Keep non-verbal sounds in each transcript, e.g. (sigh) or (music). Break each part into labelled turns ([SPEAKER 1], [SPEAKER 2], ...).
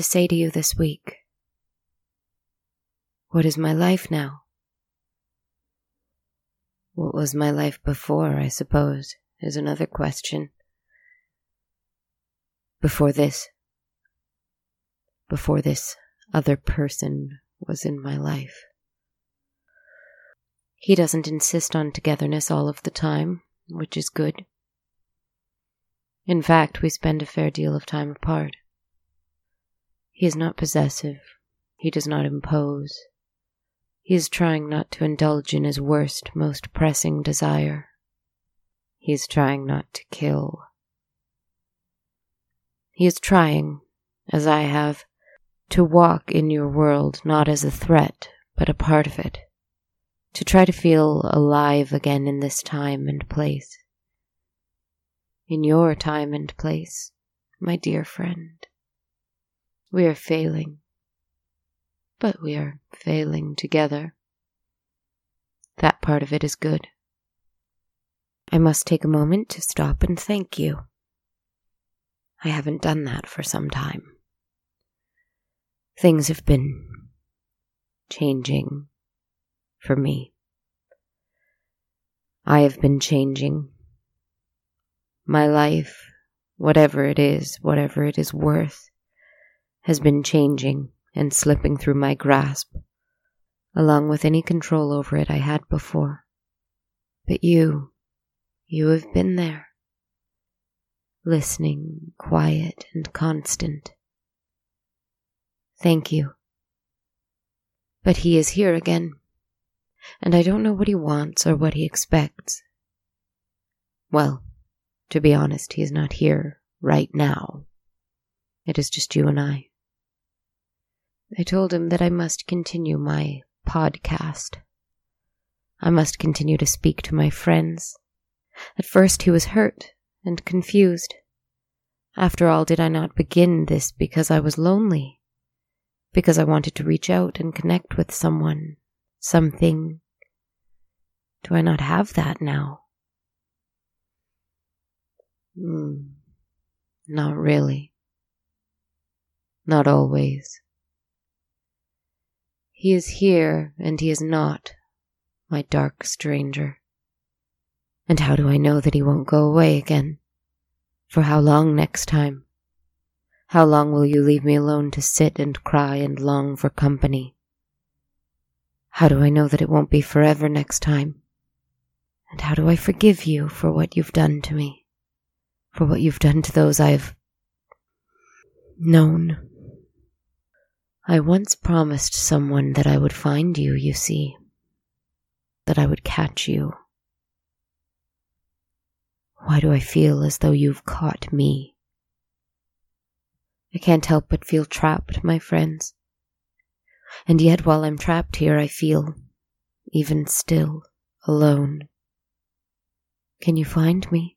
[SPEAKER 1] to say to you this week. What is my life now? What was my life before, I suppose, is another question. Before this. Before this other person was in my life. He doesn't insist on togetherness all of the time, which is good. In fact, we spend a fair deal of time apart. He is not possessive. He does not impose. He is trying not to indulge in his worst, most pressing desire. He is trying not to kill. He is trying, as I have, to walk in your world not as a threat, but a part of it. To try to feel alive again in this time and place. In your time and place, my dear friend. We are failing, but we are failing together. That part of it is good. I must take a moment to stop and thank you. I haven't done that for some time. Things have been changing for me. I have been changing. My life, whatever it is, whatever it is worth, has been changing and slipping through my grasp, along with any control over it I had before. But you, you have been there, listening, quiet and constant. Thank you. But he is here again, and I don't know what he wants or what he expects. Well, to be honest, he is not here right now. It is just you and I. I told him that I must continue my podcast. I must continue to speak to my friends. At first he was hurt and confused. After all, did I not begin this because I was lonely? Because I wanted to reach out and connect with someone, something? Do I not have that now? Hmm, not really. Not always. He is here and he is not, my dark stranger. And how do I know that he won't go away again? For how long next time? How long will you leave me alone to sit and cry and long for company? How do I know that it won't be forever next time? And how do I forgive you for what you've done to me? For what you've done to those I've known? I once promised someone that I would find you, you see, that I would catch you. Why do I feel as though you've caught me? I can't help but feel trapped, my friends. And yet, while I'm trapped here, I feel, even still, alone. Can you find me?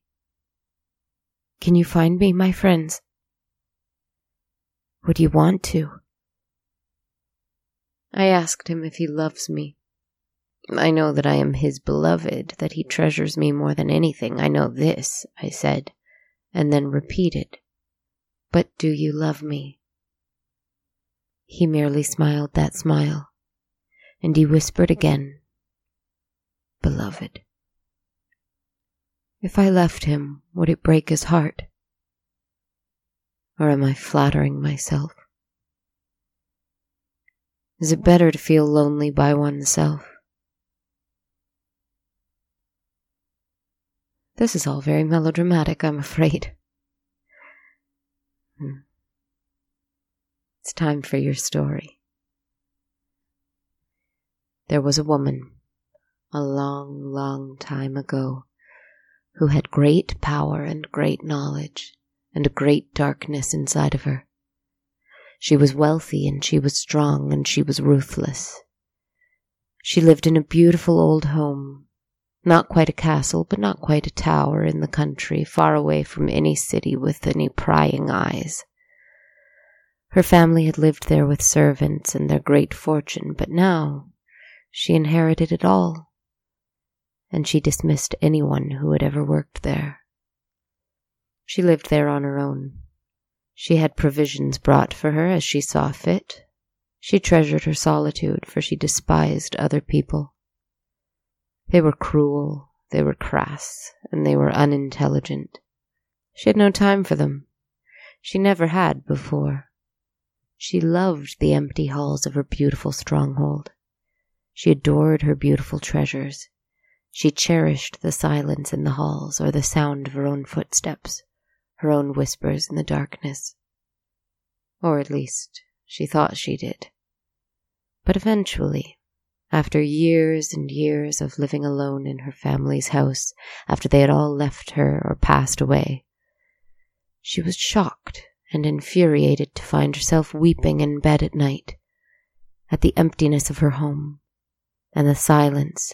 [SPEAKER 1] Can you find me, my friends? Would you want to? I asked him if he loves me. I know that I am his beloved, that he treasures me more than anything. I know this, I said, and then repeated, But do you love me? He merely smiled that smile, and he whispered again, Beloved. If I left him, would it break his heart? Or am I flattering myself? Is it better to feel lonely by oneself? This is all very melodramatic, I'm afraid. Hmm. It's time for your story. There was a woman, a long, long time ago, who had great power and great knowledge and a great darkness inside of her. She was wealthy and she was strong and she was ruthless. She lived in a beautiful old home, not quite a castle, but not quite a tower in the country, far away from any city with any prying eyes. Her family had lived there with servants and their great fortune, but now she inherited it all, and she dismissed anyone who had ever worked there. She lived there on her own, She had provisions brought for her as she saw fit. She treasured her solitude, for she despised other people. They were cruel, they were crass, and they were unintelligent. She had no time for them. She never had before. She loved the empty halls of her beautiful stronghold. She adored her beautiful treasures. She cherished the silence in the halls or the sound of her own footsteps, her own whispers in the darkness. Or at least, she thought she did. But eventually, after years and years of living alone in her family's house, after they had all left her or passed away, she was shocked and infuriated to find herself weeping in bed at night at the emptiness of her home and the silence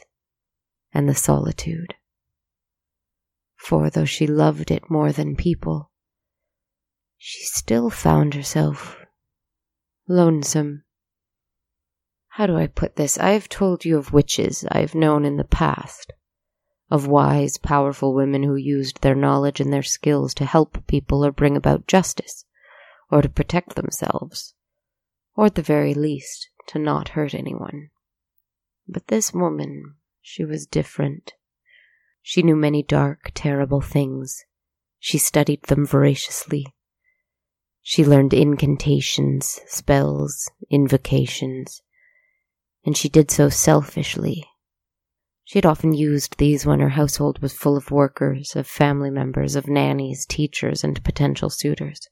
[SPEAKER 1] and the solitude. For though she loved it more than people, she still found herself lonesome. How do I put this? I have told you of witches I have known in the past, of wise, powerful women who used their knowledge and their skills to help people or bring about justice, or to protect themselves, or at the very least, to not hurt anyone. But this woman she was different. She knew many dark, terrible things. She studied them voraciously. She learned incantations, spells, invocations, and she did so selfishly. She had often used these when her household was full of workers, of family members, of nannies, teachers, and potential suitors.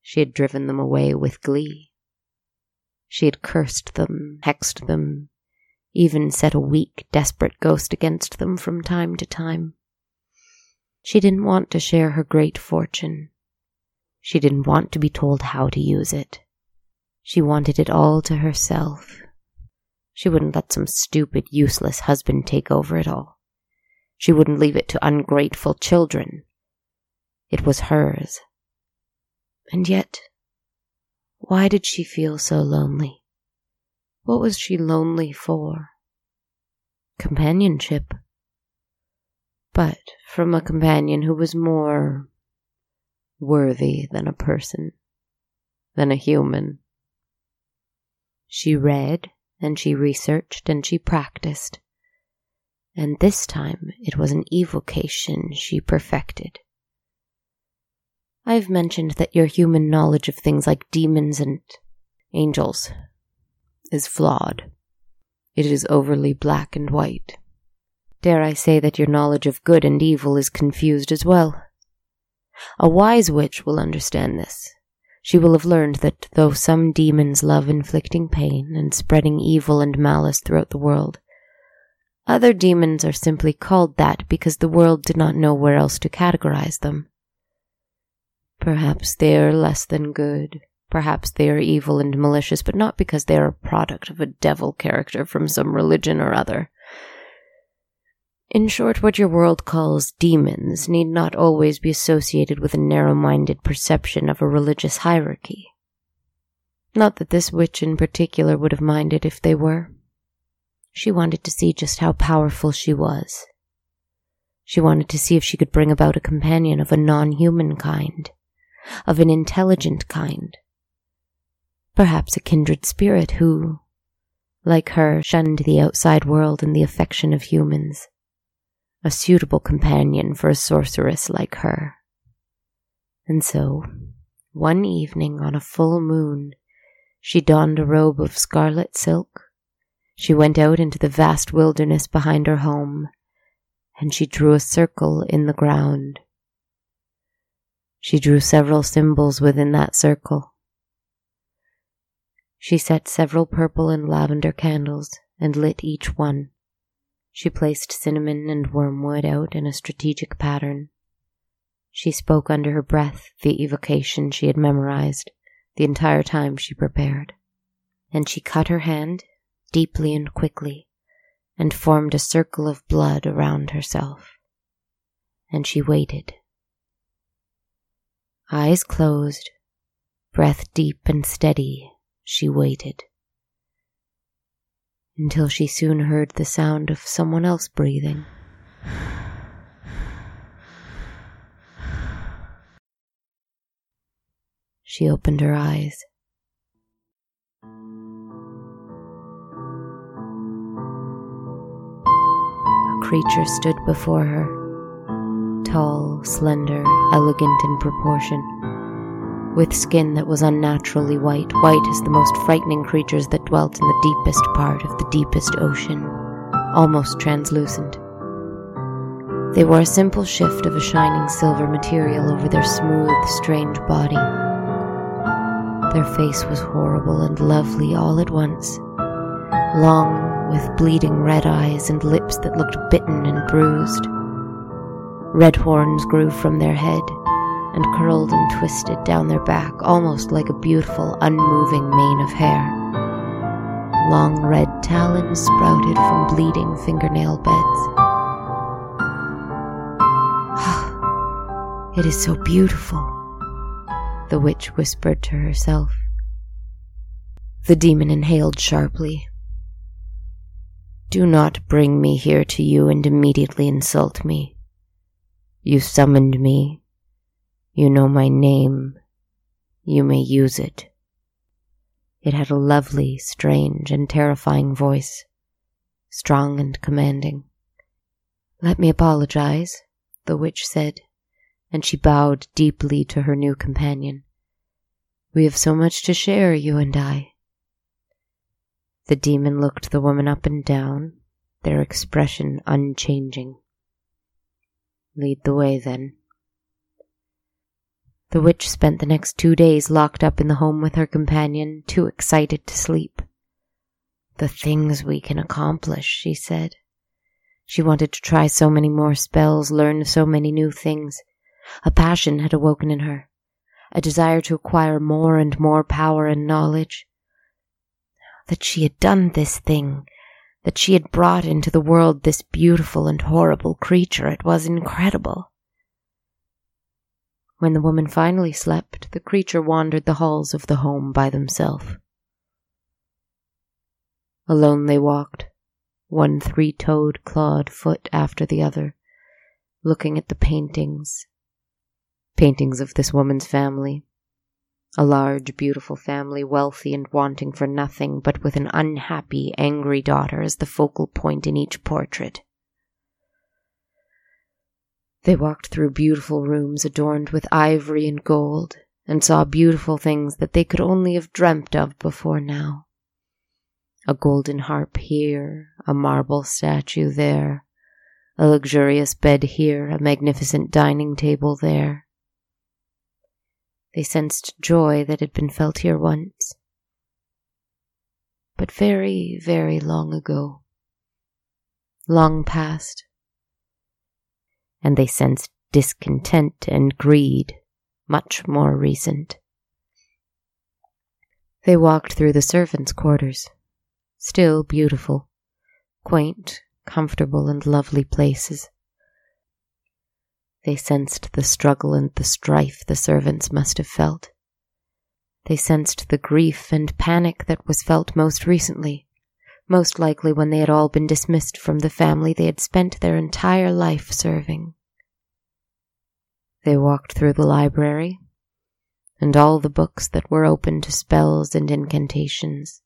[SPEAKER 1] She had driven them away with glee. She had cursed them, hexed them, even set a weak, desperate ghost against them from time to time. She didn't want to share her great fortune. She didn't want to be told how to use it. She wanted it all to herself. She wouldn't let some stupid, useless husband take over it all. She wouldn't leave it to ungrateful children. It was hers. And yet, why did she feel so lonely? What was she lonely for? Companionship. But from a companion who was more worthy than a person, than a human. She read and she researched and she practiced. And this time it was an evocation she perfected. I have mentioned that your human knowledge of things like demons and angels is flawed. It is overly black and white. Dare I say that your knowledge of good and evil is confused as well? A wise witch will understand this. She will have learned that though some demons love inflicting pain and spreading evil and malice throughout the world, other demons are simply called that because the world did not know where else to categorize them. Perhaps they are less than good, Perhaps they are evil and malicious, but not because they are a product of a devil character from some religion or other. In short, what your world calls demons need not always be associated with a narrow minded perception of a religious hierarchy. Not that this witch in particular would have minded if they were. She wanted to see just how powerful she was. She wanted to see if she could bring about a companion of a non human kind, of an intelligent kind, Perhaps a kindred spirit who, like her, shunned the outside world and the affection of humans. A suitable companion for a sorceress like her. And so, one evening on a full moon, she donned a robe of scarlet silk. She went out into the vast wilderness behind her home, and she drew a circle in the ground. She drew several symbols within that circle she set several purple and lavender candles and lit each one. She placed cinnamon and wormwood out in a strategic pattern. She spoke under her breath the evocation she had memorized the entire time she prepared. And she cut her hand deeply and quickly and formed a circle of blood around herself. And she waited. Eyes closed, breath deep and steady she waited until she soon heard the sound of someone else breathing. she opened her eyes. A creature stood before her, tall, slender, elegant in proportion, with skin that was unnaturally white, white as the most frightening creatures that dwelt in the deepest part of the deepest ocean, almost translucent. They wore a simple shift of a shining silver material over their smooth, strange body. Their face was horrible and lovely all at once, long, with bleeding red eyes and lips that looked bitten and bruised. Red horns grew from their head and curled and twisted down their back, almost like a beautiful, unmoving mane of hair. Long red talons sprouted from bleeding fingernail beds. (sighs) It is so beautiful, the witch whispered to herself. The demon inhaled sharply. Do not bring me here to you and immediately insult me. You summoned me. You know my name. You may use it. It had a lovely, strange, and terrifying voice, strong and commanding. Let me apologize, the witch said and she bowed deeply to her new companion. We have so much to share, you and I. The demon looked the woman up and down, their expression unchanging. Lead the way, then. The witch spent the next two days locked up in the home with her companion, too excited to sleep. The things we can accomplish, she said. She wanted to try so many more spells, learn so many new things. A passion had awoken in her, a desire to acquire more and more power and knowledge. That she had done this thing, that she had brought into the world this beautiful and horrible creature, it was incredible. When the woman finally slept, the creature wandered the halls of the home by themselves. Alone they walked, one three toed clawed foot after the other, looking at the paintings, paintings of this woman's family. A large, beautiful family, wealthy and wanting for nothing, but with an unhappy, angry daughter as the focal point in each portrait. They walked through beautiful rooms adorned with ivory and gold, and saw beautiful things that they could only have dreamt of before now. A golden harp here, a marble statue there, a luxurious bed here, a magnificent dining table there. They sensed joy that had been felt here once. But very, very long ago. Long past. And they sensed discontent and greed, much more recent. They walked through the servants' quarters, still beautiful, quaint, comfortable, and lovely places. They sensed the struggle and the strife the servants must have felt. They sensed the grief and panic that was felt most recently, most likely when they had all been dismissed from the family they had spent their entire life serving. They walked through the library, and all the books that were open to spells and incantations.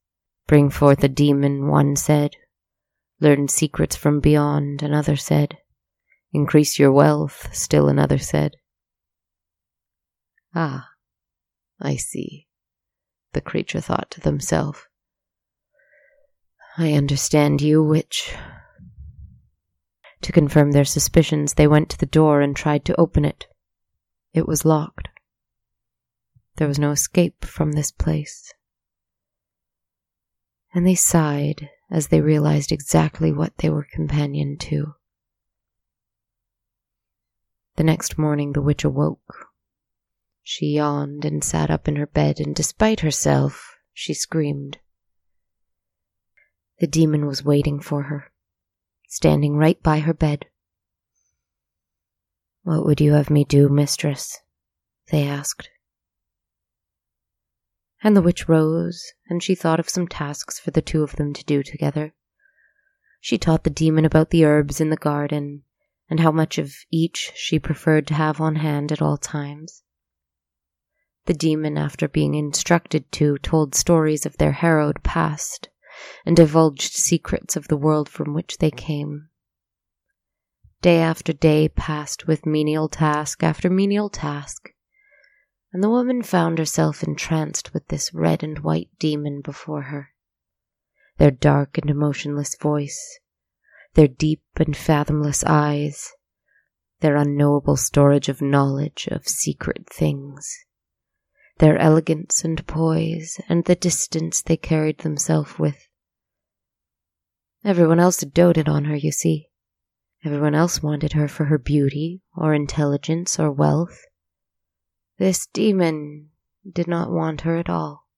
[SPEAKER 1] Bring forth a demon, one said. Learn secrets from beyond, another said. Increase your wealth, still another said. Ah, I see, the creature thought to themself. I understand you, witch. To confirm their suspicions, they went to the door and tried to open it. It was locked. There was no escape from this place. And they sighed as they realized exactly what they were companioned to. The next morning the witch awoke. She yawned and sat up in her bed, and despite herself, she screamed. The demon was waiting for her, standing right by her bed. What would you have me do, mistress? they asked. And the witch rose, and she thought of some tasks for the two of them to do together. She taught the demon about the herbs in the garden and how much of each she preferred to have on hand at all times. The demon, after being instructed to, told stories of their harrowed past and divulged secrets of the world from which they came. Day after day passed with menial task after menial task, and the woman found herself entranced with this red and white demon before her. Their dark and emotionless voice, their deep and fathomless eyes, their unknowable storage of knowledge of secret things, their elegance and poise, and the distance they carried themselves with. Everyone else doted on her, you see. Everyone else wanted her for her beauty, or intelligence, or wealth. This demon did not want her at all.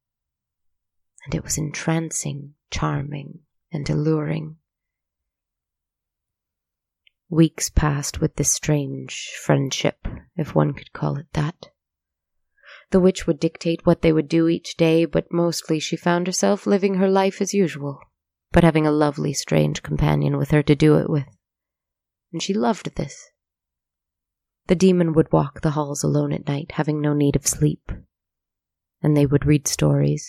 [SPEAKER 1] And it was entrancing, charming, and alluring. Weeks passed with this strange friendship, if one could call it that. The witch would dictate what they would do each day, but mostly she found herself living her life as usual, but having a lovely, strange companion with her to do it with. And she loved this. The demon would walk the halls alone at night, having no need of sleep. And they would read stories.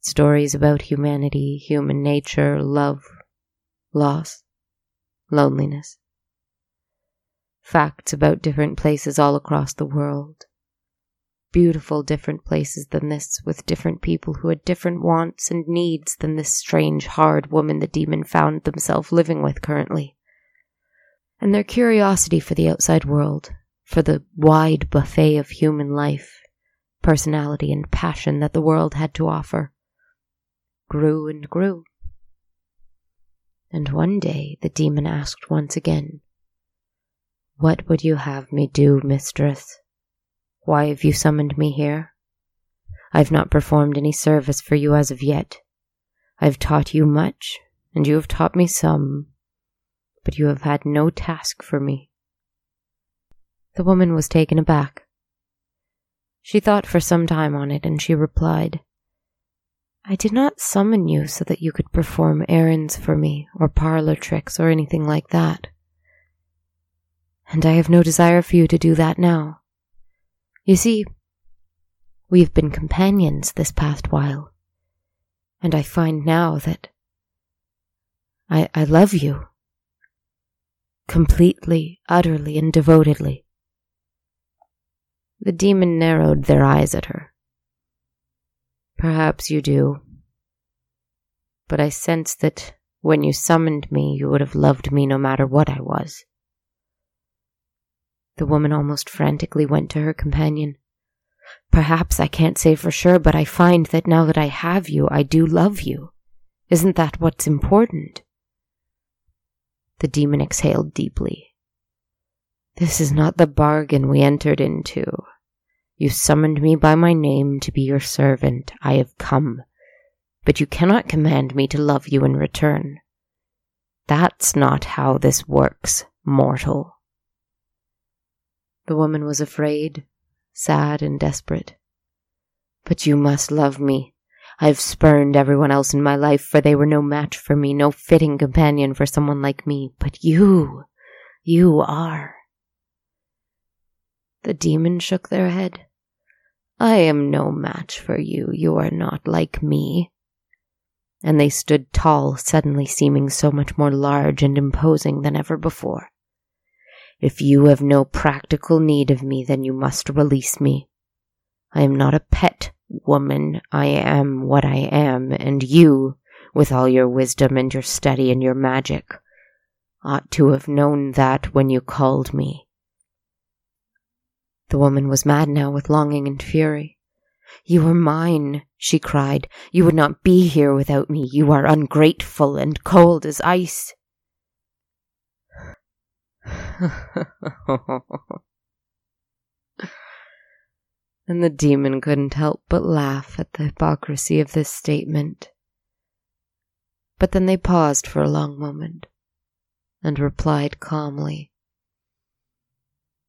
[SPEAKER 1] Stories about humanity, human nature, love, loss, loneliness. Facts about different places all across the world. Beautiful different places than this, with different people who had different wants and needs than this strange, hard woman the demon found themselves living with currently. And their curiosity for the outside world, for the wide buffet of human life, personality, and passion that the world had to offer, grew and grew. And one day the demon asked once again, What would you have me do, mistress? Why have you summoned me here? I have not performed any service for you as of yet. I have taught you much, and you have taught me some, but you have had no task for me. The woman was taken aback. She thought for some time on it, and she replied, I did not summon you so that you could perform errands for me, or parlor tricks, or anything like that. And I have no desire for you to do that now. You see, we have been companions this past while, and I find now that I, I love you. Completely, utterly, and devotedly. The demon narrowed their eyes at her. Perhaps you do. But I sense that when you summoned me, you would have loved me no matter what I was. The woman almost frantically went to her companion. Perhaps I can't say for sure, but I find that now that I have you, I do love you. Isn't that what's important? The demon exhaled deeply. This is not the bargain we entered into. You summoned me by my name to be your servant. I have come. But you cannot command me to love you in return. That's not how this works, mortal. The woman was afraid, sad, and desperate. But you must love me. I have spurned everyone else in my life, for they were no match for me, no fitting companion for someone like me. But you, you are. The demon shook their head. I am no match for you. You are not like me. And they stood tall, suddenly seeming so much more large and imposing than ever before. If you have no practical need of me, then you must release me. I am not a pet woman. I am what I am, and you, with all your wisdom and your study and your magic, ought to have known that when you called me. The woman was mad now with longing and fury. You are mine, she cried. You would not be here without me. You are ungrateful and cold as ice. (laughs) and the demon couldn't help but laugh at the hypocrisy of this statement. But then they paused for a long moment and replied calmly.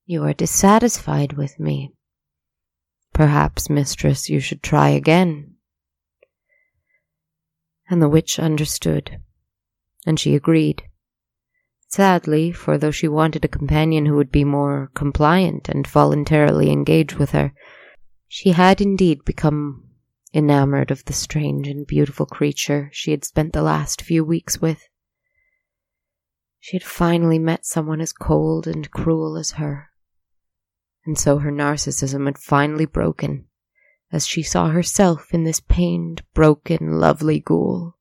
[SPEAKER 1] You are dissatisfied with me. Perhaps, mistress, you should try again. And the witch understood, and she agreed. Sadly, for though she wanted a companion who would be more compliant and voluntarily engage with her, She had indeed become enamored of the strange and beautiful creature she had spent the last few weeks with. She had finally met someone as cold and cruel as her. And so her narcissism had finally broken as she saw herself in this pained, broken, lovely ghoul.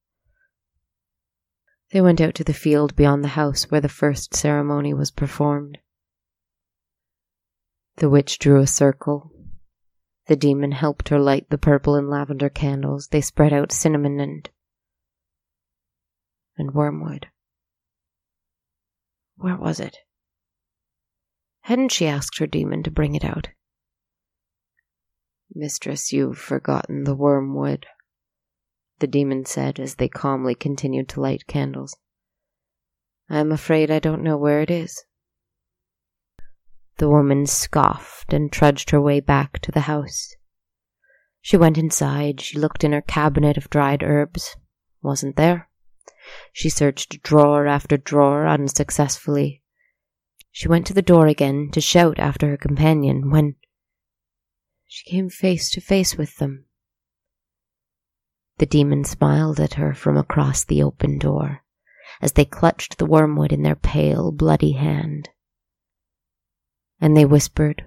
[SPEAKER 1] They went out to the field beyond the house where the first ceremony was performed. The witch drew a circle. The demon helped her light the purple and lavender candles. They spread out cinnamon and. and wormwood. Where was it? Hadn't she asked her demon to bring it out? Mistress, you've forgotten the wormwood, the demon said as they calmly continued to light candles. I am afraid I don't know where it is. The woman scoffed and trudged her way back to the house. She went inside. She looked in her cabinet of dried herbs. Wasn't there. She searched drawer after drawer unsuccessfully. She went to the door again to shout after her companion when she came face to face with them. The demon smiled at her from across the open door as they clutched the wormwood in their pale, bloody hand. And they whispered,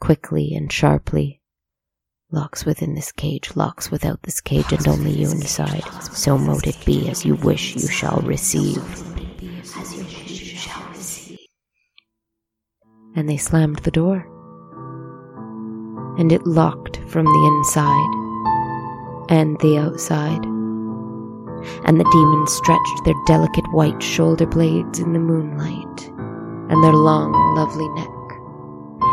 [SPEAKER 1] quickly and sharply, Locks within this cage, locks without this cage, and only you inside. So mote it be as you wish you shall receive. And they slammed the door and it locked from the inside and the outside. And the demons stretched their delicate white shoulder blades in the moonlight and their long, lovely neck.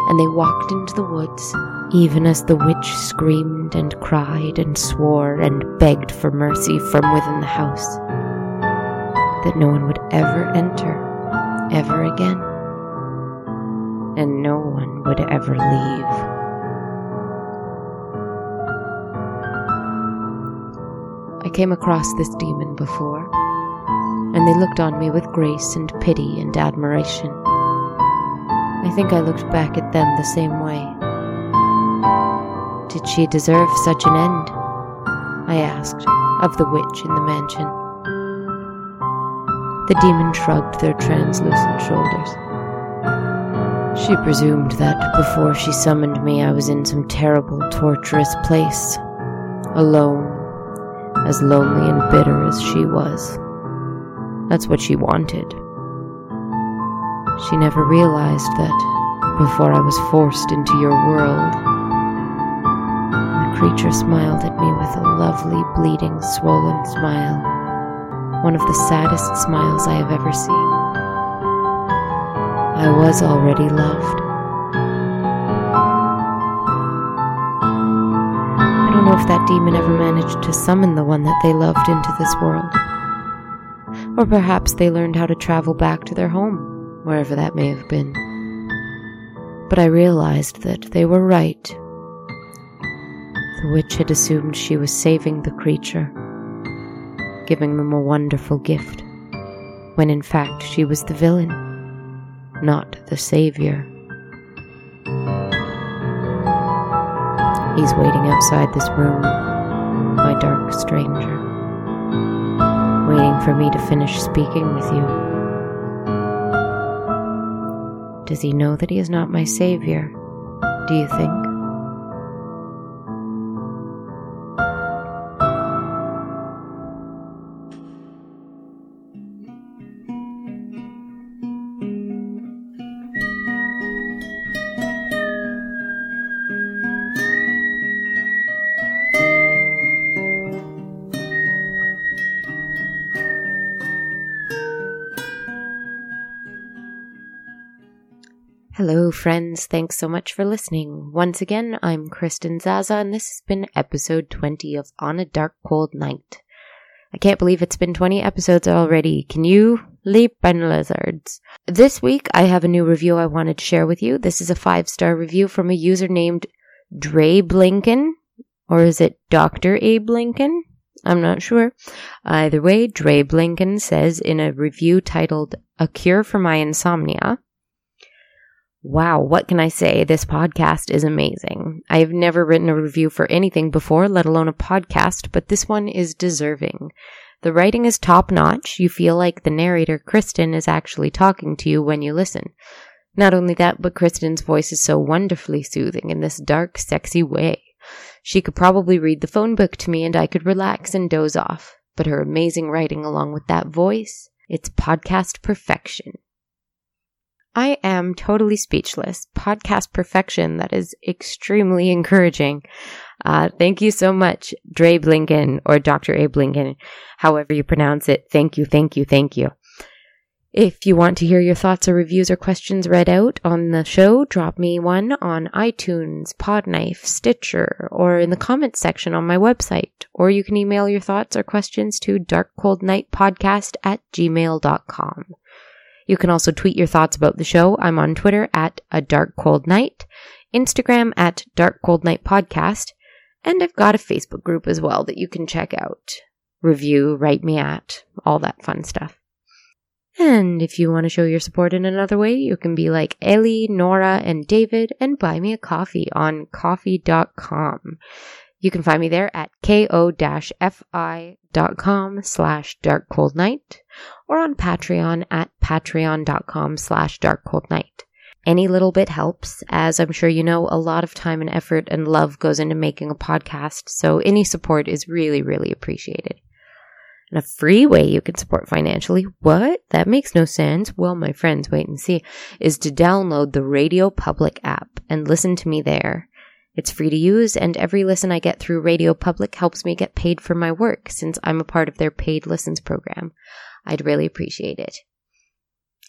[SPEAKER 1] And they walked into the woods, even as the witch screamed and cried and swore and begged for mercy from within the house, that no one would ever enter, ever again, and no one would ever leave. I came across this demon before, and they looked on me with grace and pity and admiration. I think I looked back at them the same way. Did she deserve such an end? I asked of the witch in the mansion. The demon shrugged their translucent shoulders. She presumed that before she summoned me, I was in some terrible, torturous place, alone as lonely and bitter as she was. That's what she wanted. She never realized that before I was forced into your world, the creature smiled at me with a lovely, bleeding, swollen smile, one of the saddest smiles I have ever seen. I was already loved. Know if that demon ever managed to summon the one that they loved into this world. Or perhaps they learned how to travel back to their home, wherever that may have been. But I realized that they were right. The witch had assumed she was saving the creature, giving them a wonderful gift, when in fact she was the villain, not the savior. He's waiting outside this room, my dark stranger, waiting for me to finish speaking with you. Does he know that he is not my savior? Do you think? Hello, friends. Thanks so much for listening. Once again, I'm Kristen Zaza, and this has been episode 20 of On a Dark Cold Night. I can't believe it's been 20 episodes already. Can you? Leap and lizards. This week, I have a new review I wanted to share with you. This is a five star review from a user named Dre Blinken, or is it Dr. Abe Lincoln? I'm not sure. Either way, Dre Blinken says in a review titled A Cure for My Insomnia Wow, what can I say? This podcast is amazing. I have never written a review for anything before, let alone a podcast, but this one is deserving. The writing is top notch. You feel like the narrator, Kristen, is actually talking to you when you listen. Not only that, but Kristen's voice is so wonderfully soothing in this dark, sexy way. She could probably read the phone book to me and I could relax and doze off. But her amazing writing along with that voice, it's podcast perfection. I am totally speechless. Podcast perfection. That is extremely encouraging. Uh, thank you so much, Dre Blinken or Dr. Abe Lincoln, however you pronounce it. Thank you, thank you, thank you. If you want to hear your thoughts or reviews or questions read out on the show, drop me one on iTunes, Podknife, Stitcher, or in the comments section on my website. Or you can email your thoughts or questions to darkcoldnightpodcast at gmail.com. You can also tweet your thoughts about the show. I'm on Twitter at a dark cold night, Instagram at dark cold night podcast, and I've got a Facebook group as well that you can check out. Review, write me at, all that fun stuff. And if you want to show your support in another way, you can be like Ellie, Nora, and David and buy me a coffee on ko-fi.com. You can find me there at ko-fi.com slash darkcoldnight or on Patreon at patreon.com slash darkcoldnight. Any little bit helps, as I'm sure you know, a lot of time and effort and love goes into making a podcast, so any support is really, really appreciated. And a free way you can support financially, what? That makes no sense. Well, my friends, wait and see, is to download the Radio Public app and listen to me there. It's free to use, and every listen I get through Radio Public helps me get paid for my work since I'm a part of their paid listens program. I'd really appreciate it.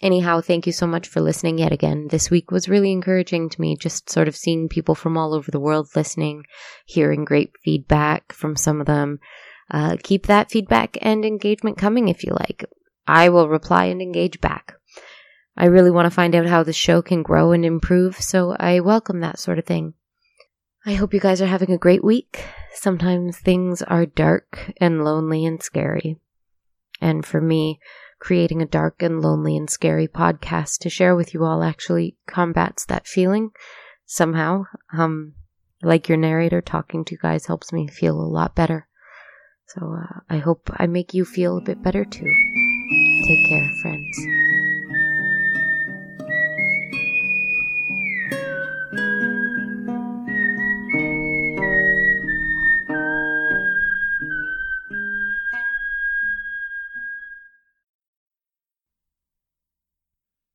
[SPEAKER 1] Anyhow, thank you so much for listening yet again. This week was really encouraging to me, just sort of seeing people from all over the world listening, hearing great feedback from some of them. Uh, keep that feedback and engagement coming if you like. I will reply and engage back. I really want to find out how the show can grow and improve, so I welcome that sort of thing. I hope you guys are having a great week. Sometimes things are dark and lonely and scary. And for me, creating a dark and lonely and scary podcast to share with you all actually combats that feeling somehow. Um, like your narrator, talking to you guys helps me feel a lot better. So uh, I hope I make you feel a bit better too. Take care, friends.